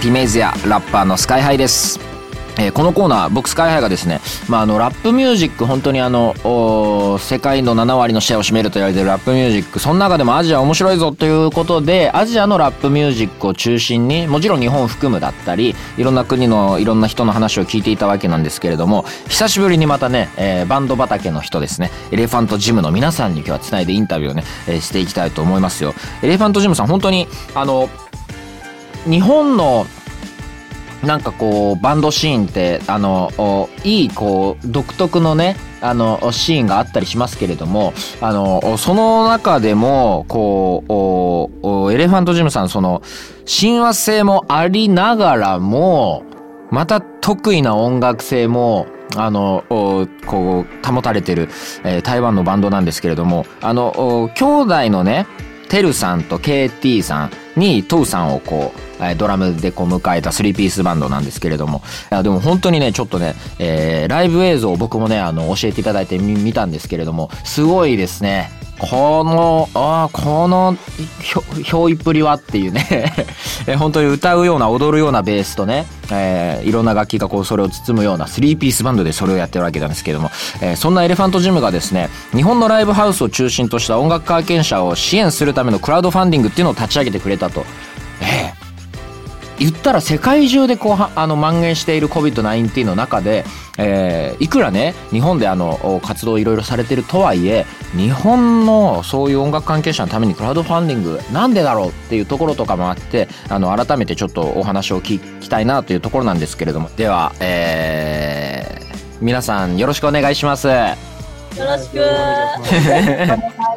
ピメイズやラッパーのスカイハイです。えーこのコーナー僕スカイハイがですね、まあ、あのラップミュージック本当にあの世界の7割のシェアを占めると言われてるラップミュージックその中でもアジア面白いぞということでアジアのラップミュージックを中心にもちろん日本含むだったりいろんな国のいろんな人の話を聞いていたわけなんですけれども久しぶりにまたね、えーバンド畑の人ですねエレファントジムの皆さんに今日はつないでインタビューをね、えーしていきたいと思いますよエレファントジムさん本当にあの日本のなんかこうバンドシーンってあのいいこう独特のねあのシーンがあったりしますけれどもあのその中でもこうおおエレファントジムさんその親和性もありながらもまた特異な音楽性もあのこう保たれてる、え台湾のバンドなんですけれどもあの兄弟のねテルさんと KT さんにトウさんをこうえドラムでこう迎えた3ピースバンドなんですけれども。いやでも本当にねちょっとね、えーライブ映像を僕もねあの教えていただいてみ見たんですけれどもすごいですね。このあーこのひょ憑依っぷりはっていうね。本当に歌うような踊るようなベースとね、えーいろんな楽器がこうそれを包むような3ピースバンドでそれをやってるわけなんですけども、えーそんなエレファントジムがですね日本のライブハウスを中心とした音楽関係者を支援するためのクラウドファンディングっていうのを立ち上げてくれたと。ええ言ったら世界中でこうはあの蔓延している COVID-19 の中で、えーいくらね日本であのお活動いろいろされてるとはいえ日本のそういう音楽関係者のためにクラウドファンディングなんでだろうっていうところとかもあってあの改めてちょっとお話を聞きたいなというところなんですけれどもでは、えー皆さんよろしくお願いします。よろしく。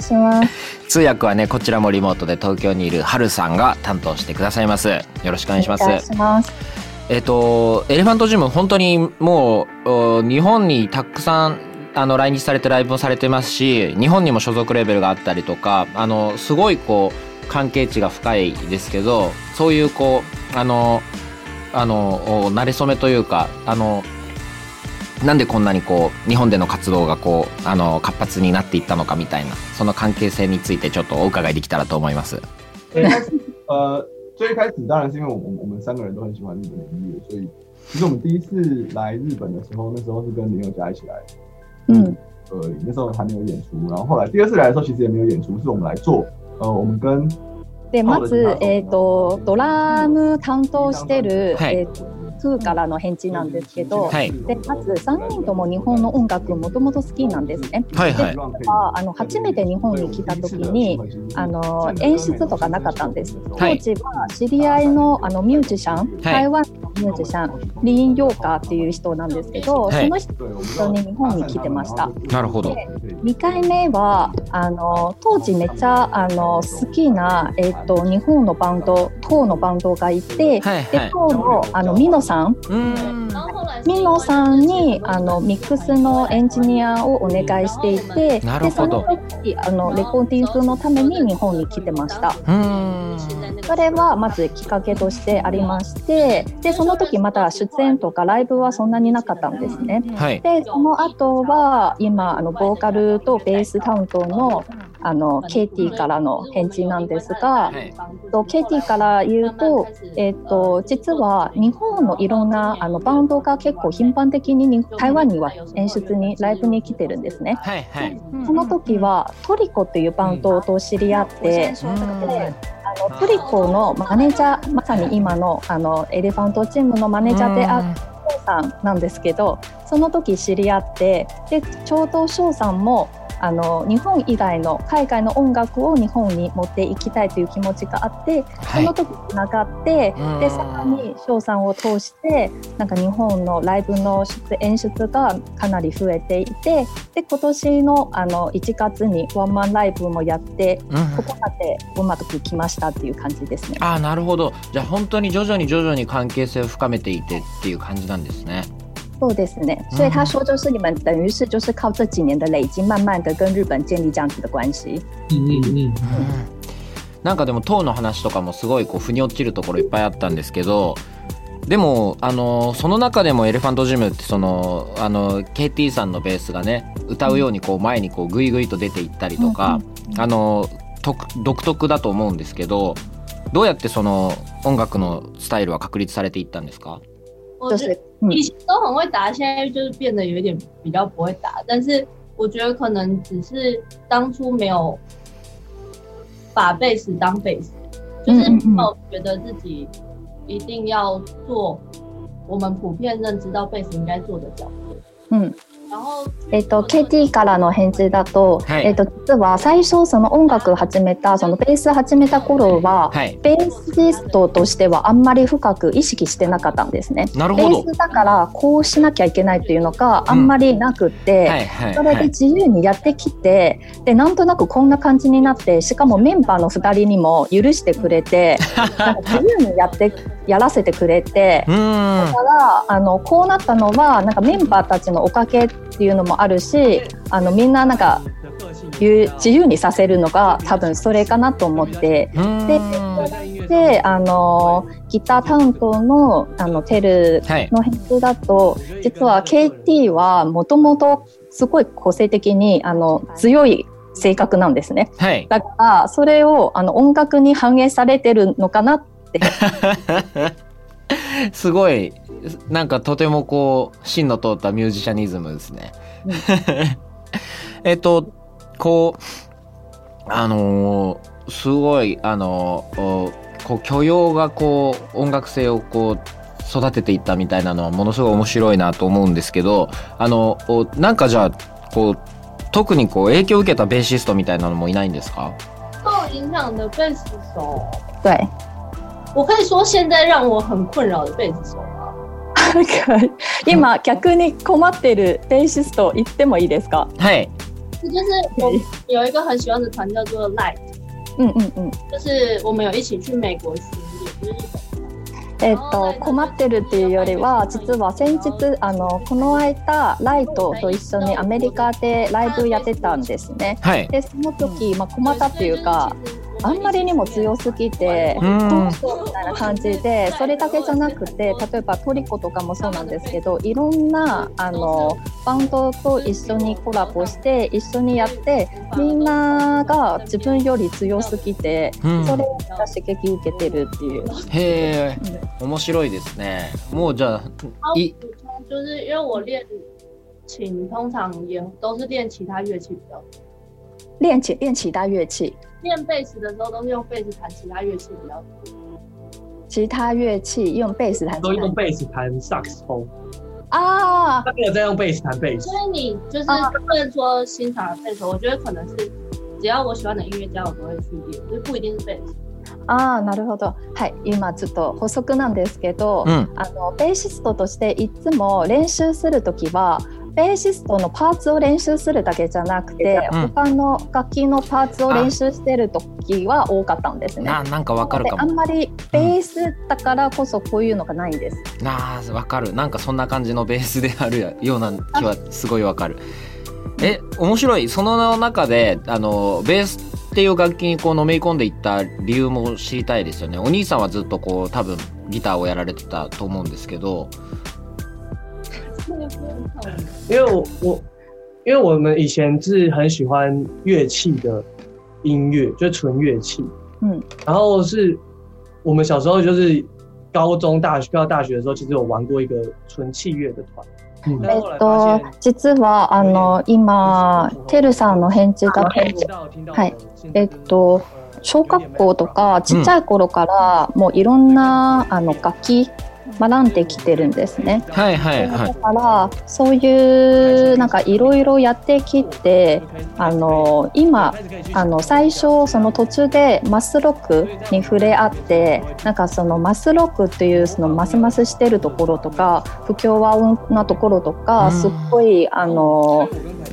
します。通訳はねこちらもリモートで東京にいるハルさんが担当してくださいます。よろしくお願いします。えっ、と、エレファントジム、本当にもう、お日本にたくさん、あの、来日されてライブもされてますし、日本にも所属レーベルがあったりとか、あの、すごいこう、関係値が深いですけど、そういうこう、あの、あの、お慣れ初めというか、あの、なんでこんなにこう、日本での活動がこう、あの、活発になっていったのかみたいな、その関係性についてちょっとお伺いできたらと思います。最一开始当然是因为我们我们三个人都很喜欢日本的音乐，所以其实我们第一次来日本的时候，那时候是跟林宥嘉一起来的，うん。而已。那时候还没有演出，然后后来第二次来的时候，其实也没有演出，是我们来做，呃，我们跟で、まず、えっ、と、ドラム担当してる、はいえーと、2からの返事なんですけど、はい。で、まず3人とも日本の音楽もともと好きなんですね。はいはい。ああの初めて日本に来た時にあの演出とかなかったんです。はい当時は知り合いのあのミュージシャン、台湾のミュージシャンリーン・ヨーカーっていう人なんですけど、はいその人に日本に来てました。なるほど。2回目はあの当時めっちゃあの好きな、えっと日本のバンド東のバンドがいて、はいはい。のあのミノさんミノさんにあのミックスのエンジニアをお願いしていてなるほどでその時あのレコーディングのために日本に来てましたうーん。それはまずきっかけとしてありましてでその時まだ出演とかライブはそんなになかったんですねはい。でその後は今あのボーカルとベース担当のあの KT からの返事なんですが、はいと KT から言うと,、えっと実は日本のいろんなあのバンドが結構頻繁的にに台湾には演出にライブに来てるんですね。はいはい。その時はトリコっていうバンドと知り合って、であのトリコのマネージャーまさに今のあのエレファントチームのマネージャーである翔さんなんですけどその時知り合ってでちょうど翔さんもあの日本以外の海外の音楽を日本に持っていきたいという気持ちがあって、はいその時つながってうんでさらに翔さんを通してなんか日本のライブの出演出がかなり増えていてで今年のあの1月にワンマンライブもやってうんここまでうまくきましたっていう感じですね。ああなるほどじゃあ本当に徐々に徐々に関係性を深めていてっていう感じなんですね。そうですね，所以他说就是你们等于是就是靠这几年的累积，慢慢的跟日本建立这样子的关系。嗯嗯嗯，なんかでも党の話とかもすごいこう腑に落ちるところいっぱいあったんですけどでもあのその中でもエレファントジムってそのあの KT さんのベースがね歌うようにこう前にこうグイグイと出ていったりとか、あの独特だと思うんですけどどうやってその音楽のスタイルは確立されていったんですか我觉得就是嗯以前都很会打，现在就是变得有一点比较不会打。但是我觉得可能只是当初没有把贝斯当贝斯，就是没有觉得自己一定要做我们普遍认知到贝斯应该做的角色。嗯，えっと KT からの返事だと、はい。えっと実は最初その音楽始めたそのベース始めた頃は、はい。ベーシストとしてはあんまり深く意識してなかったんですね。ベなるほど。ースだからこうしなきゃいけないっていうのがあんまりなくって。それではい自由にやってきて、でなんとなくこんな感じになってしかもメンバーの2人にも許してくれて 自由にやってやらせてくれてだからあのこうなったのはなんかメンバーたちのおかげっていうのもあるしあのみんななんかゆ自由にさせるのが多分それかなと思って。うーん。であのギター担当のあのテルはい。の編集だと実は KT はもともとすごい個性的にあの強い性格なんですね。はい。だからそれをあの音楽に反映されてるのかなって すごいなんかとてもこう芯の通ったミュージシャニズムですね。うん。えっとこうあのーすごいあのーおこう許容がこう音楽性をこう育てていったみたいなのはものすごい面白いなと思うんですけどあのおなんかじゃあこう特にこう影響を受けたベーシストみたいなのもいないんですか？受影响的贝斯手，对我可以说现在让我很困扰的贝斯手吗？今逆に困ってるベーシスト言ってもいいですかはい这就是我有一个很喜欢的团叫做 Light，うんうんうん就是我们有一起去美国巡演，就是。えっと困ってるっていうよりは実は先日あのこの間ライトと一緒にアメリカでライブやってたんですね。はいでその時、まあ、困ったっていうかあんまりにも強すぎてうん。みたいな感じでそれだけじゃなくて例えばトリコとかもそうなんですけどいろんなあのバンドと一緒にコラボして一緒にやってみんなが自分より強すぎてうん。それを刺激受けてるっていう。へえ。面白いですね。もうじゃあ然后一补充就是因为我练琴，通常也都是练其他乐器比较多。练其练其他乐器，练贝斯的时候都是用贝斯弹其他乐器比较多。其他乐器用贝斯弹都用贝斯弹萨克斯风，啊，他没有在用贝斯弹贝斯所。以你就是啊不能说欣赏贝斯，我觉得可能是只要我喜欢的音乐家，我都会去练，就是不一定是贝斯。ああなるほどはい今ちょっと補足なんですけど、うんあのベーシストとしていつも練習するときは ベーシストのパーツを練習するだけじゃなくて、うん。他の楽器のパーツを練習してるときは多かったんですね。ななんかわかるかも。あんまりベースだからこそこういうのがないんです。なあわかる。なんかそんな感じのベースであるような気はすごいわかる。え面白い。その中であのベースっていう楽器にこうのめり込んでいった理由も知りたいですよね。お兄さんはずっとこう多分ギターをやられてたと思うんですけど因为我我因为我们以前是很喜欢乐器的音乐，就纯乐器。嗯，然后是我们小时候就是高中、大学到大学的时候，其实有玩过一个纯器乐的团。嗯えっ但后来发と现，実はあの今てるさんの返事だと听到听到はい现在的えっと小学校とかちっちゃい頃からもういろんなあの楽器 学んできてるんですね。はいはいはい。だからそういうなんかいろいろやってきてあの今あの最初その途中でマスロックに触れ合ってなんかそのマスロックっていうそのマスマスしてるところとか不協和音なところとうんかすっごいあの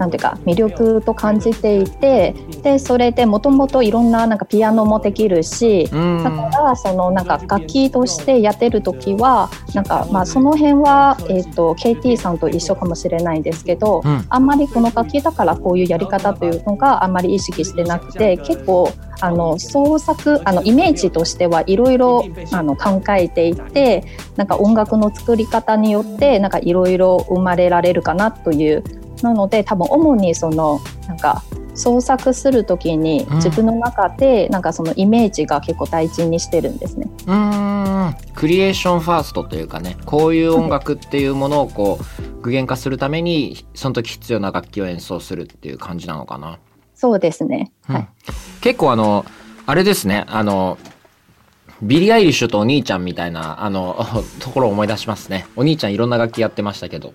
なんていうか魅力と感じていてでそれでもともといろんななんかピアノもできるしうん。だからそのなんか楽器としてやってる時はなんかまあその辺は、えー、と KT さんと一緒かもしれないんですけど、うん。あんまりこの楽器だからこういうやり方というのがあんまり意識してなくて結構あの創作あのイメージとしてはいろいろ考えていてなんか音楽の作り方によってなんかいろいろ生まれられるかなというなので多分主にそのなんか創作する時にうん自分の中でなんかそのイメージが結構大事にしてるんですね。うーん creation first というかねこういう音楽っていうものをこう具現化するためにその時必要な楽器を演奏するっていう感じなのかな。そうですね。うんはい。結構あのあれですねあのビリー・アイリッシュとお兄ちゃんみたいなあの ところを思い出しますねお兄ちゃんいろんな楽器やってましたけど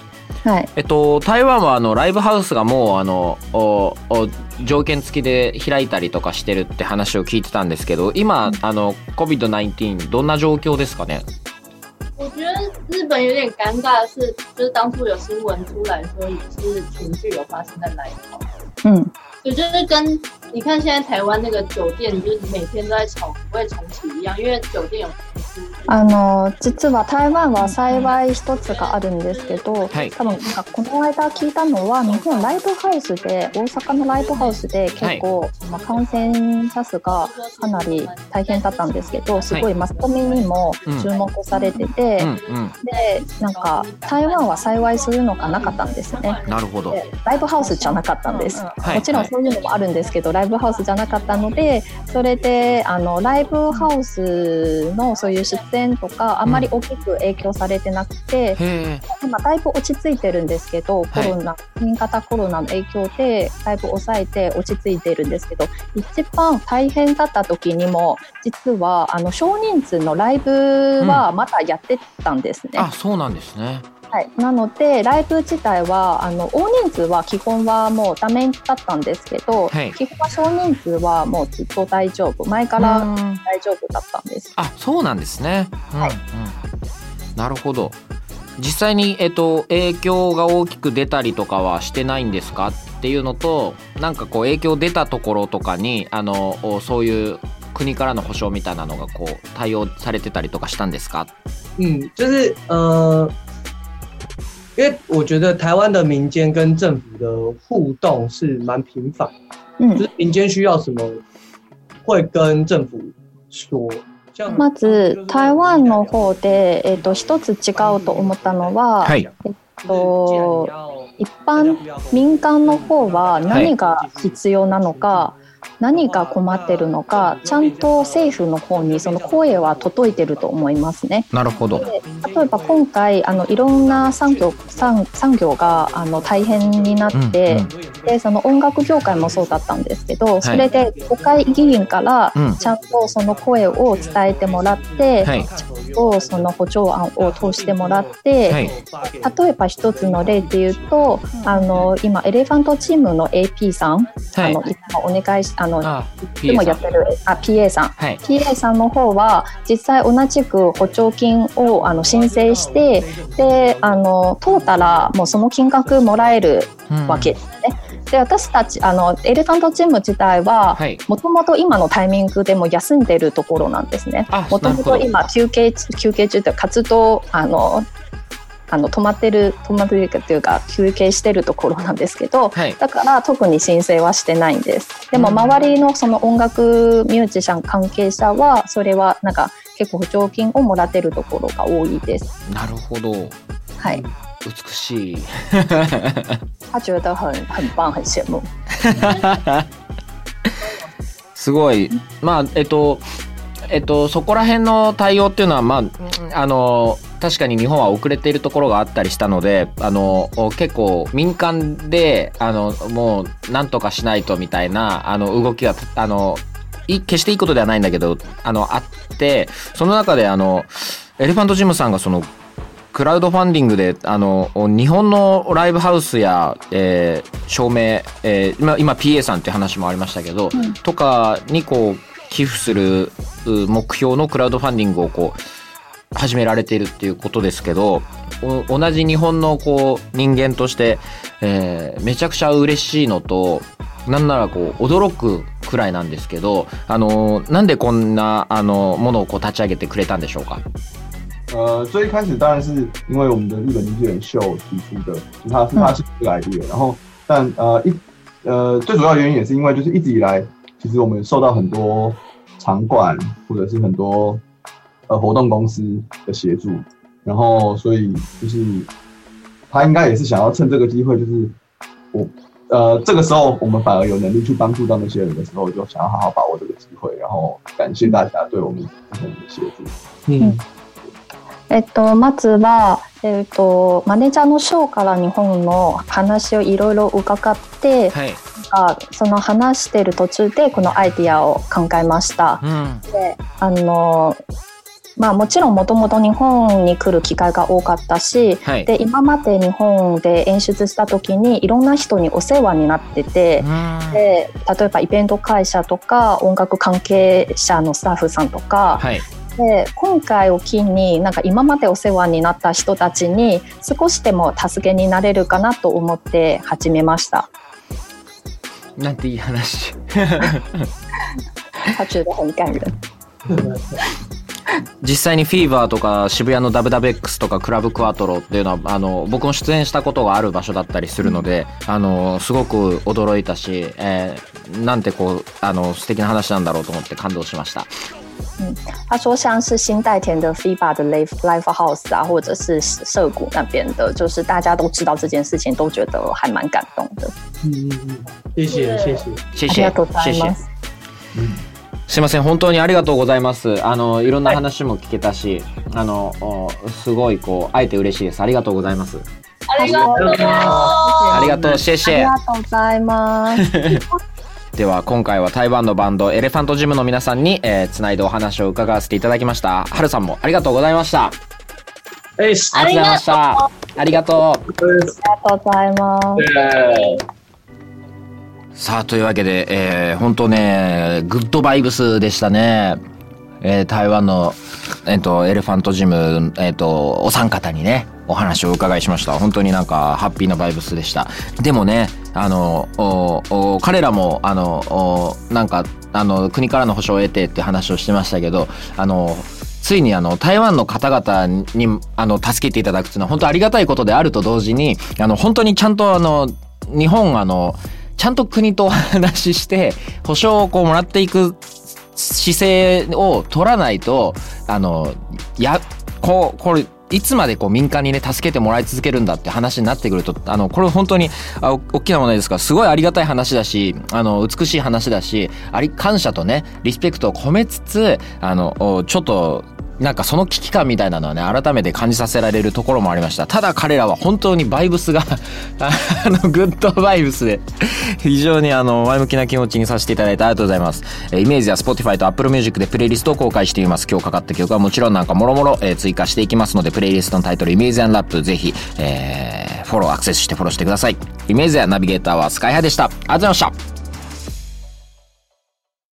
えっと、台湾はあのライブハウスがもうあのおお条件付きで開いたりとかしてるって話を聞いてたんですけど今あの COVID-19 どんな状況ですかね？我觉得日本有点尴尬的是，就是当初有新闻出来说也是群聚有发生在来跑，嗯，对，就是跟你看现在台湾那个酒店，就是每天都在吵不会重启一样，因为酒店有あの実は台湾は幸い一つがあるんですけど、はい。多分なんかこの間聞いたのは日本ライブハウスで大阪のライブハウスで結構、まあ、感染者数がかなり大変だったんですけどすごいマスコミにも注目されてて、うん。うん。でなんか台湾は幸いそういうのがなかったんですね。なるほど。でライブハウスじゃなかったんです、はい。もちろんそういうのもあるんですけど、ライブハウスじゃなかったのでそれであのライブハウスのそういう出演とかあんまり大きく影響されてなくて、へえ。今だいぶ落ち着いてるんですけど、はい。コロナ新型コロナの影響でだいぶ抑えて落ち着いてるんですけど一番大変だった時にも実はあの少人数のライブはまだやってたんですね。あそうなんですねはい、なのでライブ自体はあの大人数は基本はもうダメだったんですけど、はい。基本は少人数はもうずっと大丈夫。前からうん。大丈夫だったんです。あそうなんですね、うんはい。うん、なるほど。実際に、えっと、影響が大きく出たりとかはしてないんですかっていうのとなんかこう影響出たところとかにあのおそういう国からの保証みたいなのがこう対応されてたりとかしたんですか？嗯，就是呃，因为我觉得台湾的民间跟政府的互动是蛮频繁的，うん就是民间需要什么会跟政府说。像まず台湾の方で、えっと一つ違うと思ったのは、はいえっと一般民間の方は何が必要なのか、 何が困ってるのかちゃんと政府の方にその声は届いてると思いますね。なるほど。で例えば今回あのいろんな産業産産業があの大変になって、うんでその音楽業界もそうだったんですけど、い。それで国会議員からうん。ちゃんとその声を伝えてもらって、はいとその補助案を通してもらって、はい。例えば一つの例で言うとあの今エレファントチームの AP さん、はい。あのいつもお願いしあのあいつもやってるあ PA さん。はい。PA さんの方は実際同じく補助金をあの申請してであの通ったらもうその金額もらえるうんわけですね。で私たちあのエレファントチーム自体ははいもともと今のタイミングでも休んでるところなんですねあ。もともと今休憩休憩中というか活動あのあの止まってる止まってるというか休憩してるところなんですけど、はいだから特に申請はしてないんです。でもうん周りのその音楽ミュージシャン関係者はそれはなんか結構補助金をもらってるところが多いです。なるほどはい。美しい。他觉得很很棒，很羡慕。すごい。まあ、えっと、えっと、そこら辺の対応っていうのは、まあ、あの、確かに日本は遅れているところがあったりしたので、あの、結構民間で、あの、もう、なんとかしないとみたいな、あの、動きが、あの、い決していいことではないんだけど、あの、あって、その中で、あの、エレファントジムさんがその、クラウドファンディングで、あの、日本のライブハウスや、えー照明、えー今、今 PA さんって話もありましたけど、とかにこう、寄付するう目標のクラウドファンディングをこう、始められているっていうことですけど、お同じ日本のこう、人間として、えーめちゃくちゃ嬉しいのと、なんならこう、驚くくらいなんですけど、あの、なんでこんな、あの、ものをこう立ち上げてくれたんでしょうか？呃，最一开始当然是因为我们的日本经纪人秀提出的，就是他是他是这个 idea，、然后但呃一呃最主要原因也是因为就是一直以来，其实我们受到很多场馆或者是很多呃活动公司的协助，然后所以就是他应该也是想要趁这个机会，就是我呃这个时候我们反而有能力去帮助到那些人的时候，就想要好好把握这个机会，然后感谢大家对我们之前的协助。嗯えっと、まずは、えっと、マネージャーのショーから日本の話をいろいろ伺って、はい。あその話してる途中でこのアイディアを考えました。うん。であのまあ、もちろんもともと日本に来る機会が多かったしはい。で今まで日本で演出した時にいろんな人にお世話になっててうんで例えばイベント会社とか音楽関係者のスタッフさんとかはい。で今回を機になんか今までお世話になった人たちに少しでも助けになれるかなと思って始めました。なんていい話。実際にフィーバーとか渋谷の WWX とかクラブクワトロっていうのはあの僕も出演したことがある場所だったりするのであのすごく驚いたし、えーなんてこうあの素敵な話なんだろうと思って感動しました。他说像是新代田的 FIBA 的 Live Live House 啊，或者是涩谷那边的，就是大家都知道这件事情，都觉得还蛮感动的。嗯嗯嗯，谢谢谢谢。谢谢ありがとうございます。すいません本当にありがとうございますあのいろんな話も聞けたし、あのおすごいこう会えて嬉しいですありがとうございますありがとう。ありがとうシェシェありがとうございます。では今回は台湾のバンドエレファントジムの皆さんに、えー、つないでお話を伺わせていただきました。はるさんもありがとうございました。ありがとうございました。ありがとう。ありがとうございます。さあというわけで、えー、本当ねグッドバイブスでしたね、えー、台湾の、えー、とエレファントジム、えー、とお三方にねお話をお伺いしました。本当になんかハッピーなバイブスでした。でもねあのおお彼らもあのおなんかあの国からの補償を得てって話をしてましたけどあのついにあの台湾の方々にあの助けていただくっていうのは本当ありがたいことであると同時にあの本当にちゃんとあの日本あのちゃんと国とお話しして保証をこうもらっていく姿勢を取らないとあのやこうこれいつまでこう民間にね助けてもらい続けるんだって話になってくるとあのこれ本当にあ大きな問題ですか？らすごいありがたい話だしあの美しい話だしあり感謝とねリスペクトを込めつつあのちょっとなんかその危機感みたいなのはね改めて感じさせられるところもありました。ただ彼らは本当にバイブスが あのグッドバイブスで非常にあの前向きな気持ちにさせていただいてありがとうございます。えイメージや Spotify と Apple Music でプレイリストを公開しています。今日かかった曲はもちろんなんかもろもろ追加していきますのでプレイリストのタイトルイメージアンラップぜひ、えーフォローアクセスしてフォローしてください。イメージやナビゲーターはスカイハイでした。ありがとうございました。